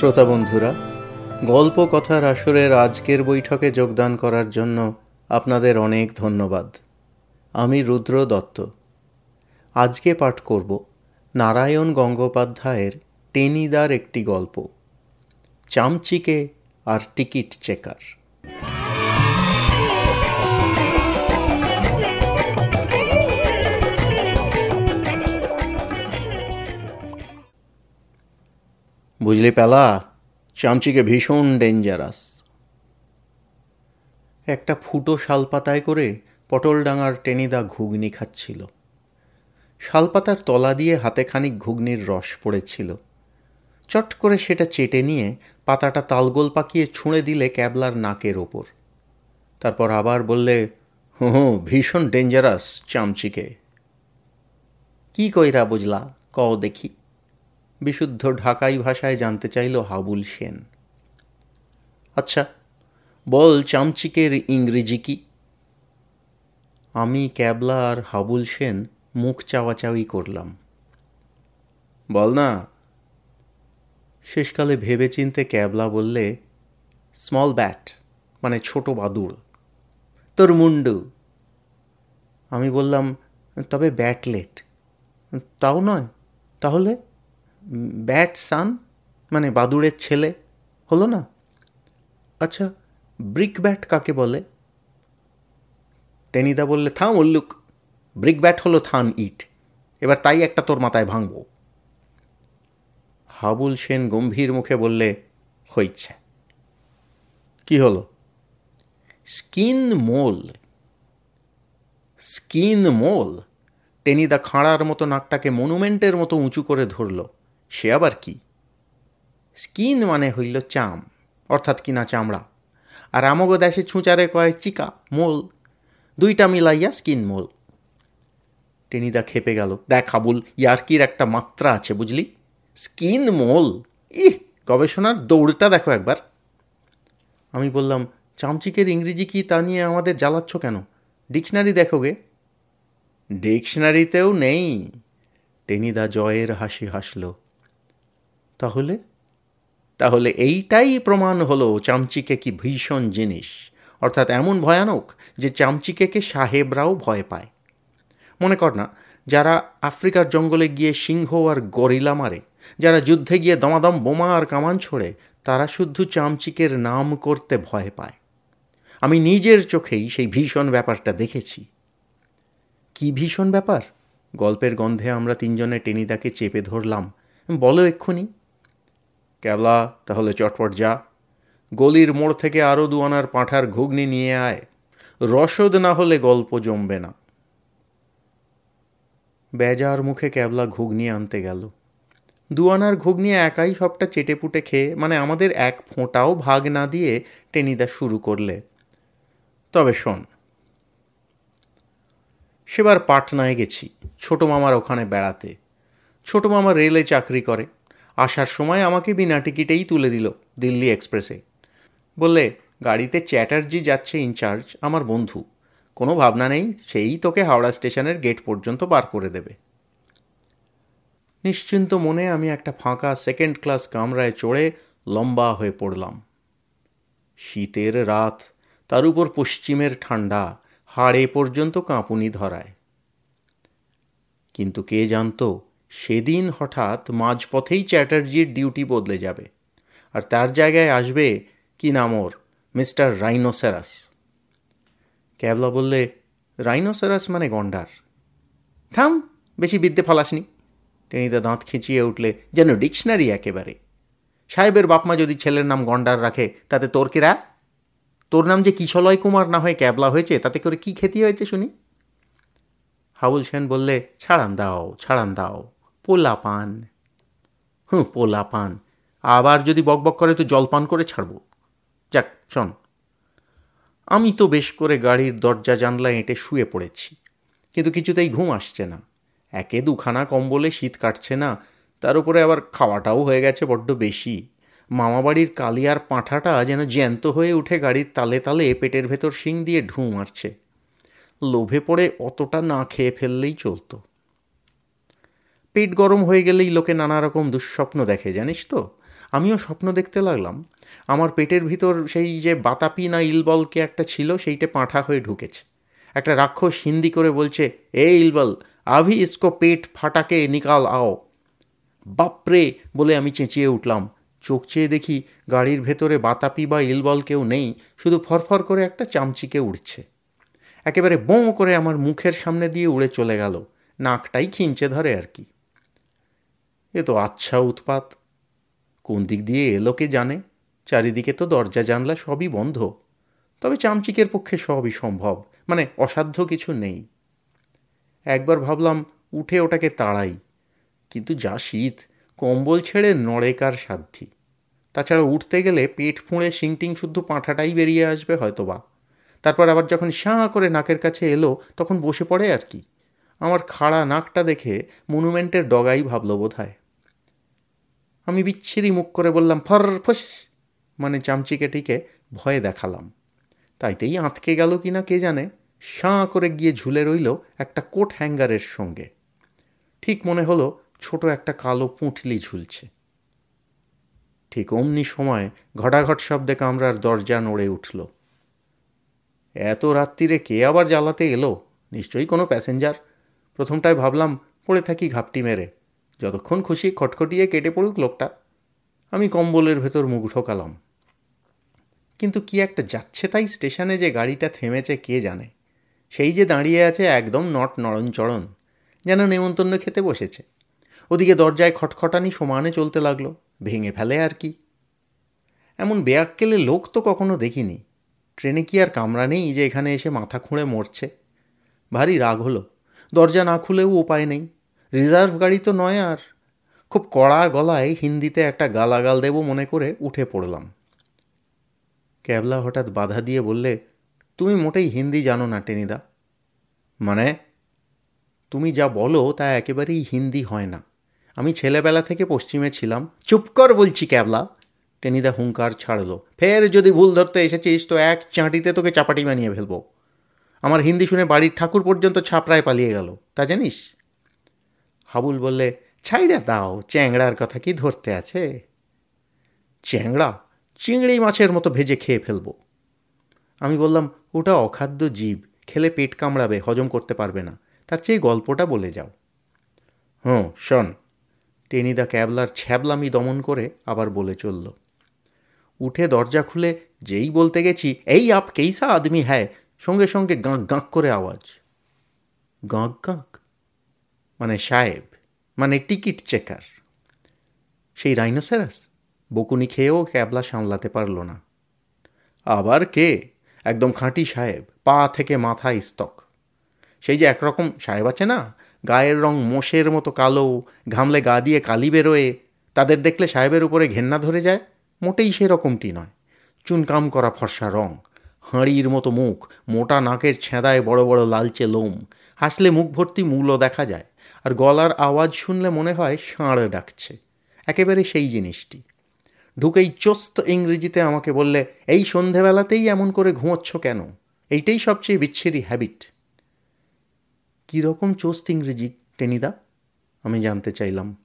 শ্রোতা বন্ধুরা, গল্প কথার আসরের আজকের বৈঠকে যোগদান করার জন্য আপনাদের অনেক ধন্যবাদ। আমি রুদ্র দত্ত। আজকে পাঠ করব নারায়ণ গঙ্গোপাধ্যায়ের টেনিদার একটি গল্প, চামচিকে আর টিকিট চেকার। বুঝলি পেলা? চামচিকে ভীষণ ডেঞ্জারাস একটা ফুটো শালপাতায় করে পটলডাঙার টেনিদা ঘুগনি খাচ্ছিল। শালপাতার তলা দিয়ে হাতে খানিক ঘুগনির রস পড়েছিল। চট করে সেটা চেটে নিয়ে পাতাটা তালগোল পাকিয়ে ছুঁড়ে দিলে ক্যাবলার নাকের ওপর। তারপর আবার বললে হু হু ভীষণ ডেঞ্জারাস চামচিকে। কি কইরা বুঝলা? কও দেখি। বিশুদ্ধ ঢাকাই ভাষায় জানতে চাইল হাবুল সেন। আচ্ছা বল চামচিকের ইংরেজি কি? আমি ক্যাবলা আর হাবুল সেন মুখ চাওয়াচাওয়ি করলাম। বল না। শেষকালে ভেবে চিনতে ক্যাবলা বললে, স্মল ব্যাট মানে ছোট বাদুড়, তোর মুন্ডু। আমি বললাম, তবে ব্যাটলেট, তাও নয়, তাহলে? ব্যাট সান মানে বাদুড়ের ছেলে, হলো না? আচ্ছা ব্রিক ব্যাট কাকে বলে? টেনিদা বললে, থাম উল্লুক, ব্রিক ব্যাট হলো থান ইট, এবার তাই একটা তোর মাথায় ভাঙব। হাবুল সেন গম্ভীর মুখে বললে, হইছে। কি হলো? Skin mole skin mole. Tenida খাঁড়ার মতো নাকটাকে মনুমেন্টের মতো উঁচু করে ধরল। সে আবার কি? স্কিন মানে হইল চাম, অর্থাৎ কিনা চামড়া। আর আমগো দেশে ছুঁচারে কয় চিকা, মোল। দুইটা মিলাইয়া স্কিন মোল। টেনিদা খেপে গেল। দেখ হাবুল ইয়ার্কির একটা মাত্রা আছে, বুঝলি? Skin mole. ইহ, গবেষণার দৌড়টা দেখো একবার। আমি বললাম, চামচিকের ইংরেজি কি তা নিয়ে আমাদের জ্বালাচ্ছ কেন? ডিকশনারি দেখো গে। ডিকশনারিতেও নেই। টেনিদা জয়ের হাসি হাসল। তাহলে? তাহলে এইটাই প্রমাণ হলো চামচিকে কি ভীষণ জিনিস। অর্থাৎ এমন ভয়ানক যে চামচিকেকে সাহেবরাও ভয় পায়। মনে কর না, যারা আফ্রিকার জঙ্গলে গিয়ে সিংহ আর গরিলা মারে, যারা যুদ্ধে গিয়ে দমাদম বোমা আর কামান ছোড়ে, তারা শুদ্ধ চামচিকের নাম করতে ভয় পায়। আমি নিজের চোখেই সেই ভীষণ ব্যাপারটা দেখেছি। কি ভীষণ ব্যাপার? গল্পের গন্ধে আমরা তিনজনে টেনিদাকে চেপে ধরলাম। বলো এক্ষুনি। ক্যাবলা, তাহলে চটপট যা। গলির মোড় থেকে আরও দুয়ানার পাঁঠার ঘুগনি নিয়ে আয়। রসদ না হলে গল্প জমবে না। বেজার মুখে ক্যাবলা ঘুগনি আনতে গেল। দুয়ানার ঘুগনি একাই সবটা চেটেপুটে খেয়ে মানে আমাদের এক ফোঁটাও ভাগ না দিয়ে টেনিদা শুরু করলে। তবে শোন। সেবার পাটনায় গেছি, ছোটো মামার ওখানে বেড়াতে। ছোটো মামা রেলে চাকরি করে। আসার সময় আমাকে বিনা টিকিটেই তুলে দিল দিল্লি এক্সপ্রেসে। বললে, গাড়িতে চ্যাটার্জি যাচ্ছে ইনচার্জ আমার বন্ধু। কোনো ভাবনা নেই, সেই তোকে হাওড়া স্টেশনের গেট পর্যন্ত বার করে দেবে। নিশ্চিন্ত মনে আমি একটা ফাঁকা সেকেন্ড ক্লাস কামরায় চড়ে লম্বা হয়ে পড়লাম। শীতের রাত, তার উপর পশ্চিমের ঠান্ডা, হাড়ে পর্যন্ত কাঁপুনি ধরায়। কিন্তু কে জানতো সেদিন হঠাৎ মাঝপথেই চ্যাটার্জির ডিউটি বদলে যাবে। আর তার জায়গায় আসবে কি নাম ওর? Mister rhinoceros. ক্যাবলা বললে, রাইনোসেরাস মানে গন্ডার। থাম, বেশি বিদ্যে ফলাসনি। টেনিদা দাঁত খিঁচিয়ে উঠলে, যেন ডিকশনারি একেবারে। সাহেবের বাপমা যদি ছেলের নাম গন্ডার রাখে, তাতে তোর কিরা তোর নাম যে কিশলয় কুমার না হয়ে ক্যাবলা হয়েছে, তাতে করে কি ক্ষতি হয়েছে শুনি? হাউল সেন বললে, ছাড়ান দাও ছাড়ান দাও। পোলা পান হুঁ পোলা পান আবার যদি বকবক করে তো জলপান করে ছাড়ব। যাক, শোন। আমি তো বেশ করে গাড়ির দরজা জানলা এঁটে শুয়ে পড়েছি, কিন্তু কিছুতেই ঘুম আসছে না। একে দুখানা কম্বলে শীত কাটছে না, তার উপরে আবার খাওয়াটাও হয়ে গেছে বড্ড বেশি। মামাবাড়ির কালিয়ার পাঁঠাটা যেন জ্যান্ত হয়ে উঠে গাড়ির তালে তালে পেটের ভেতর শিং দিয়ে ঢু মারছে। লোভে পড়ে অতটা না খেয়ে ফেললেই চলতো। পেট গরম হয়ে গেলেই লোকে নানা রকম দুঃস্বপ্ন দেখে, জানিস তো? আমিও স্বপ্ন দেখতে লাগলাম। আমার পেটের ভিতর সেই যে বাতাপি না ইলবলকে একটা ছিল, সেইটে পাঁঠা হয়ে ঢুকেছে। একটা রাক্ষস হিন্দি করে বলছে, এ ইলবল, আভি ইসকো পেট ফাটাকে নিকাল আও। বাপরে, বলে আমি চেঁচিয়ে উঠলাম। চোখ চেয়ে দেখি গাড়ির ভেতরে বাতাপি বা ইলবল কেউ নেই, শুধু ফরফর করে একটা চামচিকে উড়ছে। একেবারে বোঁ করে আমার মুখের সামনে দিয়ে উড়ে চলে গেল। নাকটাই খিঞ্চে ধরে আর কি। এ তো আচ্ছা উৎপাত। কোন দিক দিয়ে এলো কে জানে? চারিদিকে তো দরজা, জানলা সবই বন্ধ। তবে চামচিকের পক্ষে সবই সম্ভব মানে অসাধ্য কিছু নেই। একবার ভাবলাম, উঠে ওটাকে তাড়াই। কিন্তু যা শীত, কম্বল ছেড়ে নড়েকার সাধ্যি। তাছাড়া উঠতে গেলে পেট ফুঁড়ে শিংটিং শুদ্ধ পাঁঠাটাই বেরিয়ে আসবে হয়তোবা। তারপর আবার যখন শাঁ করে নাকের কাছে এলো, তখন বসে পড়ে আর কি। আমার খাড়া নাকটা দেখে মনুমেন্টের ডগাই ভাবল বোধ আমি বিচ্ছিরি মুখ করে বললাম, ফর, ফস। মানে চামচিকেটিকে ভয়ে দেখালাম। তাইতেই আঁতকে গেল কি না কে জানে, শাঁ করে গিয়ে ঝুলে রইল একটা কোট হ্যাঙ্গারের সঙ্গে। ঠিক মনে হলো ছোট একটা কালো পুঁটলি ঝুলছে। ঠিক অমনি সময় ঘটাঘট শব্দে কামরার দরজা নড়ে উঠল। এত রাত্রিরে কে আবার জ্বালাতে এলো? নিশ্চয়ই কোনো প্যাসেঞ্জার? প্রথমটায় ভাবলাম, পড়ে থাকি ঘাপটি মেরে। যতক্ষণ খুশি খটখটিয়ে কেটে পড়ুক লোকটা, আমি কম্বলের ভেতর মুখ ঢোকালাম। কিন্তু কি একটা যাচ্ছে তাই স্টেশনে যে গাড়িটা থেমেছে কে জানে? সেই যে দাঁড়িয়ে আছে একদম নট নড়নচড়ন যেন নেমন্তন্ন খেতে বসেছে। ওদিকে দরজায় খটখটানি সমানে চলতে লাগল, ভেঙে ফেলে আর কি। এমন বেয়াক্কেলে লোক তো কখনো দেখিনি। ট্রেনে কি আর কামরা নেই যে এখানে এসে মাথা খুঁড়ে মরছে? ভারী রাগ হলো। দরজা না খুলেও উপায় নেই। রিজার্ভ গাড়ি তো নয় আর। খুব কড়া গলায় হিন্দিতে একটা গালাগাল দেব মনে করে উঠে পড়লাম। ক্যাবলা হঠাৎ বাধা দিয়ে বললে, তুমি মোটেই হিন্দি জানো না, টেনিদা। মানে? তুমি যা বলো তা একেবারেই হিন্দি হয় না। আমি ছেলেবেলা থেকে পশ্চিমে ছিলাম। চুপ কর বলছি ক্যাবলা। টেনিদা হুঙ্কার ছাড়লো। ফের যদি ভুল ধরতে এসেছিস, তো এক চাঁটিতে তোকে চাপাটি বানিয়ে ফেলব। আমার হিন্দি শুনে বাড়ির ঠাকুর পর্যন্ত ছাপড়ায় পালিয়ে গেল। তা জানিস? হাবুল বললে, ছাইড়া দাও, চ্যাংড়ার কথা কি ধরতে আছে? চ্যাংড়া? চিংড়ি মাছের মতো ভেজে খেয়ে ফেলব। আমি বললাম, ওটা অখাদ্য জীব, খেলে পেট কামড়াবে, হজম করতে পারবে না। তার চেয়ে গল্পটা বলে যাও। হুঁ, শোন। টেনিদা ক্যাবলার ছ্যাবলামি দমন করে আবার বলে চলল, উঠে দরজা খুলে, যেই বলতে গেছি, এই আপ কেইসা আদমি হ্যায়? সঙ্গে সঙ্গে গাঁক গাঁক করে আওয়াজ। গাঁক গাঁক মানে সাহেব মানে টিকিট চেকার। সেই রাইনোসেরাস, বকুনি খেয়েও ক্যাবলা সামলাতে পারল না। আবার কে? একদম খাঁটি সাহেব, পা থেকে মাথা স্তক। সেই যে একরকম সাহেব আছে না, গায়ের রং মোষের মতো কালো, ঘামলে গা দিয়ে কালি বেরোয়, তাদের দেখলে সাহেবের উপরে ঘেন্না ধরে যায়, মোটেই সেরকমটি নয়। চুনকাম করা ফর্সা রং, হাঁড়ির মতো মুখ, মোটা নাকের ছেঁদায় বড় বড় লালচে লোম, হাসলে মুখ ভর্তি মূলও দেখা যায় আর গলার আওয়াজ শুনলে মনে হয় ষাঁড় ডাকছে। একেবারে সেই জিনিসটি। ঢুকেই চোস্ত ইংরেজিতে আমাকে বললে, এই সন্ধেবেলাতেই এমন করে ঘুমোচ্ছ কেন? এইটাই সবচেয়ে বিচ্ছিরি হ্যাবিট কীরকম চোস্ত ইংরেজি, টেনিদা? আমি জানতে চাইলাম।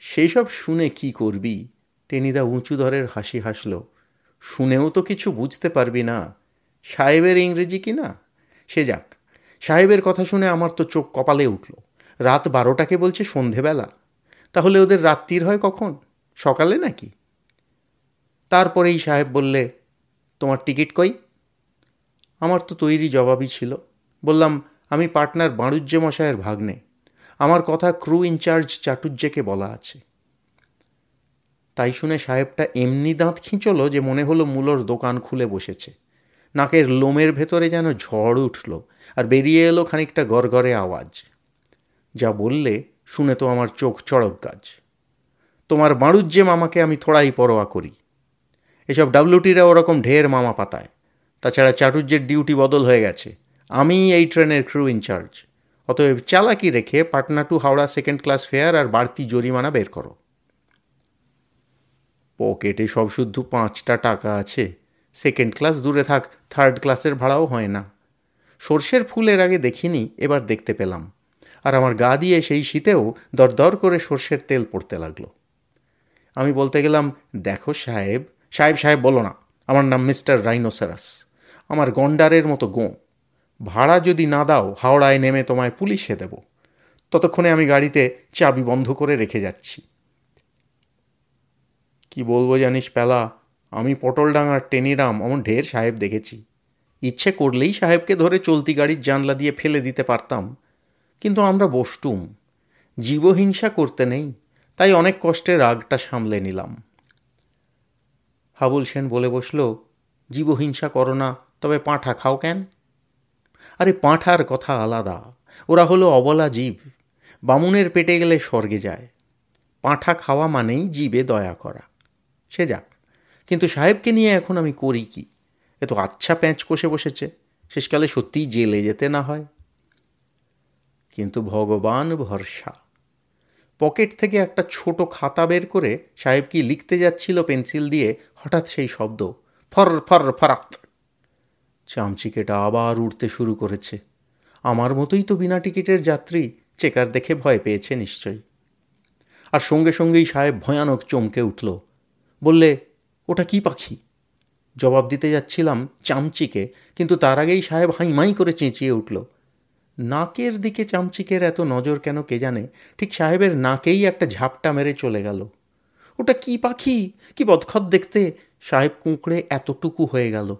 সেই সব শুনে কি করবি? টেনিদা উঁচু ধরের হাসি হাসল। শুনেও তো কিছু বুঝতে পারবি না। সাহেবের ইংরেজি কি না? সে যাক। সাহেবের কথা শুনে আমার তো চোখ কপালে উঠল। রাত বারোটাকে বলছে সন্ধেবেলা। তাহলে ওদের রাত্রির হয় কখন? সকালে নাকি? তারপরেই সাহেব বললে, তোমার টিকিট কই? আমার তো তৈরি জবাবই ছিল। বললাম, আমি পার্টনার বাণুজ্য মশায়ের ভাগ্নে। আমার কথা ক্রু ইনচার্জ চাটুর্যকে বলা আছে। তাই শুনে সাহেবটা এমনি দাঁত খিঁচলো যে মনে হলো মূলর দোকান খুলে বসেছে। নাকের লোমের ভেতরে যেন ঝড় উঠল আর বেরিয়ে এলো খানিকটা গড়গড়ে আওয়াজ। যা বললে শুনে তো আমার চোখ চড়ক গাছ। তোমার বাণুজ্যে মামাকে আমি থোড়াই পরোয়া করি। এসব ডাব্লিউটিরা ওরকম ঢের মামা পাতায়। তাছাড়া চাটুর্যের ডিউটি বদল হয়ে গেছে। আমি এই ট্রেনের ক্রু ইনচার্জ অতএব চালাকি রেখে Patna to Howrah second class fare আর বাড়তি জরিমানা বের করো। পকেটে সব শুদ্ধ পাঁচটা টাকা আছে। সেকেন্ড ক্লাস দূরে থাক থার্ড ক্লাসের ভাড়াও হয় না। সর্ষের ফুলের আগে দেখিনি, এবার দেখতে পেলাম। আর আমার গা দিয়ে সেই শীতেও দরদর করে সর্ষের তেল পড়তে লাগল। আমি বলতে গেলাম, দেখো সাহেব সাহেব সাহেব, বলো না, আমার নাম মিস্টার রাইনোসেরাস, আমার গন্ডারের মতো গোঁ। ভাড়া যদি না দাও, হাওড়ায় নেমে তোমায় পুলিশে দেব। ততক্ষণে আমি গাড়িতে চাবি বন্ধ করে রেখে যাচ্ছি। কি বলব জানিস পেলা, আমি পটলডাঙ্গার টেনিরাম, অমন ঢের সাহেব দেখেছি। ইচ্ছে করলেই সাহেবকে ধরে চলতি গাড়ির জানলা দিয়ে ফেলে দিতে পারতাম। কিন্তু আমরা বসতুম জীবহিংসা করতে নেই, তাই অনেক কষ্টে রাগটা সামলে নিলাম। হাবুল সেন বলে বসল, জীবহিংসা করো না, তবে পাঁঠা খাও কেন? আরে, পাঁঠার কথা আলাদা, ওরা হলো অবলা জীব, বামুনের পেটে গেলে স্বর্গে যায়। পাঁঠা খাওয়া মানেই জীবে দয়া করা। সে যাক, কিন্তু সাহেবকে নিয়ে এখন আমি করি কি? এ তো আচ্ছা প্যাঁচ কষে বসেছে, শেষকালে সত্যিই জেলে যেতে না হয়। কিন্তু ভগবান ভরসা। পকেট থেকে একটা ছোট খাতা বের করে সাহেব কি লিখতে যাচ্ছিল পেন্সিল দিয়ে? হঠাৎ সেই শব্দ, ফর ফর, ফরাত। চামচিকেটা আবার উঠতে শুরু করেছে। আমার মতোই তো বিনা টিকিটের যাত্রী, চেকার দেখে ভয় পেয়েছে নিশ্চয়ই। আর সঙ্গে সঙ্গেই সাহেব ভয়ানক চমকে উঠল। বললে, ওটা কি পাখি? জবাব দিতে যাচ্ছিলাম চামচিকে, কিন্তু তার আগেই সাহেব হাইমাই করে চেঁচিয়ে উঠল। নাকের দিকে চামচিকের এত নজর কেন কে জানে? ঠিক সাহেবের নাকেই একটা ঝাপটা মেরে চলে গেল। ওটা কি পাখি? কি বদখত দেখতে? সাহেব কুঁকড়ে এতটুকু হয়ে গেল।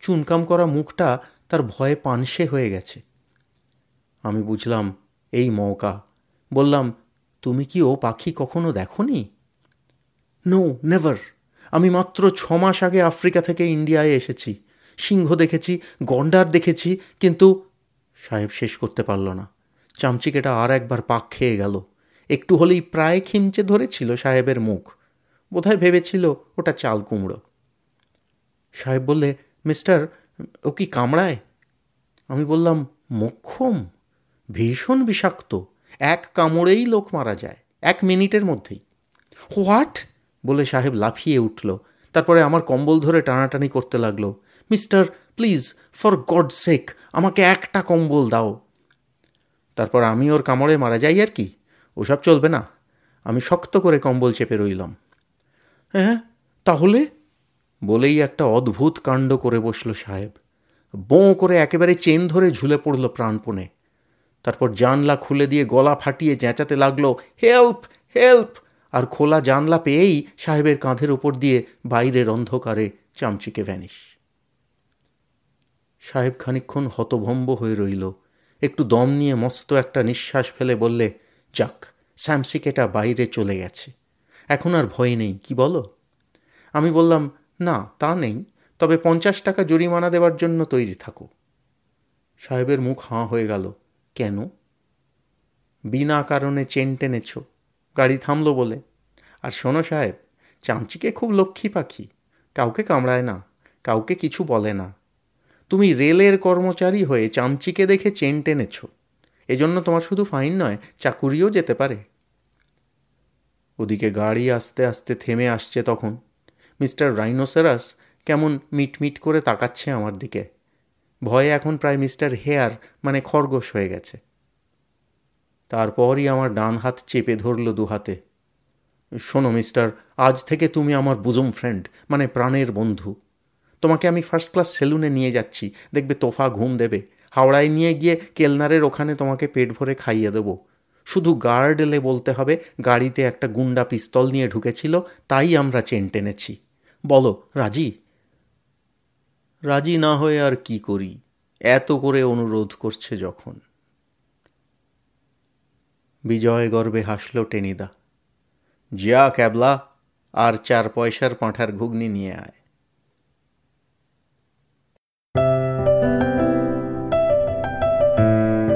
চুনকাম করা মুখটা তার ভয়ে পানসে হয়ে গেছে। আমি বুঝলাম, এই মৌকা। বললাম, তুমি কি ও পাখি কখনো দেখনি? নো নেভার আমি মাত্র ছ মাস আগে আফ্রিকা থেকে ইন্ডিয়ায় এসেছি। সিংহ দেখেছি, গন্ডার দেখেছি, কিন্তু সাহেব শেষ করতে পারল না। চামচিকেটা আর একবার পাক খেয়ে গেল। একটু হলেই প্রায় খিমচে ধরেছিল সাহেবের মুখ। বোধহয় ভেবেছিল ওটা চাল কুমড়ো। সাহেব বললে, মিস্টার, ও কি কামড়ায়? আমি বললাম, মক্ষম। ভীষণ বিষাক্ত। এক কামড়েই লোক মারা যায়, এক মিনিটের মধ্যেই। হোয়াট? বলে সাহেব লাফিয়ে উঠল। তারপরে আমার কম্বল ধরে টানাটানি করতে লাগল। Mister please, for God sake, আমাকে একটা কম্বল দাও। তারপর আমি ওর কামড়ে মারা যাই আর কি, ওসব চলবে না। আমি শক্ত করে কম্বল চেপে রইলাম। হ্যাঁ তাহলে? বলেই একটা অদ্ভুত কাণ্ড করে বসল সাহেব। বোঁ করে একেবারে চেন ধরে ঝুলে পড়ল প্রাণপণে। তারপর জানলা খুলে দিয়ে গলা ফাটিয়ে চেঁচাতে লাগল, হেল্প হেল্প! আর খোলা জানলা পেয়েই সাহেবের কাঁধের ওপর দিয়ে বাইরের অন্ধকারে চামচিকে ভ্যানিশ। সাহেব খানিক্ষণ হতভম্ব হয়ে রইল। একটু দম নিয়ে মস্ত একটা নিঃশ্বাস ফেলে বললে, যাক, স্যামসিকেটা বাইরে চলে গেছে। এখন আর ভয় নেই, কি বলো? আমি বললাম, না, তা নেই, তবে পঞ্চাশ টাকা জরিমানা দেওয়ার জন্য তৈরি থাকো। সাহেবের মুখ হাঁ হয়ে গেল, কেন? বিনা কারণে চেন টেনেছ, গাড়ি থামলো বলে। আর শোনো সাহেব, চামচিকে খুব লক্ষ্মী পাখি, কাউকে কামড়ায় না, কাউকে কিছু বলে না। তুমি রেলের কর্মচারী হয়ে চামচিকে দেখে চেন টেনেছ। এজন্য তোমার শুধু ফাইন নয়, চাকুরিও যেতে পারে। ওদিকে গাড়ি আস্তে আস্তে থেমে আসছে তখন। মিস্টার রাইনোসেরাস কেমন মিটমিট করে তাকাচ্ছে আমার দিকে। ভয়ে এখন প্রায় মিস্টার হেয়ার মানে খরগোশ হয়ে গেছে। তারপরই আমার ডান হাত চেপে ধরল দু হাতে। শোনো মিস্টার, আজ থেকে তুমি আমার বুজুম ফ্রেন্ড মানে প্রাণের বন্ধু। তোমাকে আমি ফার্স্ট ক্লাস সেলুনে নিয়ে যাচ্ছি। দেখবে তোফা ঘুম দেবে। হাওড়ায় নিয়ে গিয়ে কেলনারের ওখানে তোমাকে পেট ভরে খাইয়ে দেবো। শুধু গার্ড এলে বলতে হবে, গাড়িতে একটা গুন্ডা পিস্তল নিয়ে ঢুকেছিল, তাই আমরা চেন টেনেছি। বলো, রাজি? রাজি না হয়ে আর কি করি? এত করে অনুরোধ করছে যখন। বিজয় গর্বে হাসল টেনিদা। যা ক্যাবলা, আর চার পয়সার পাঁঠার ঘুগনি নিয়ে আয়।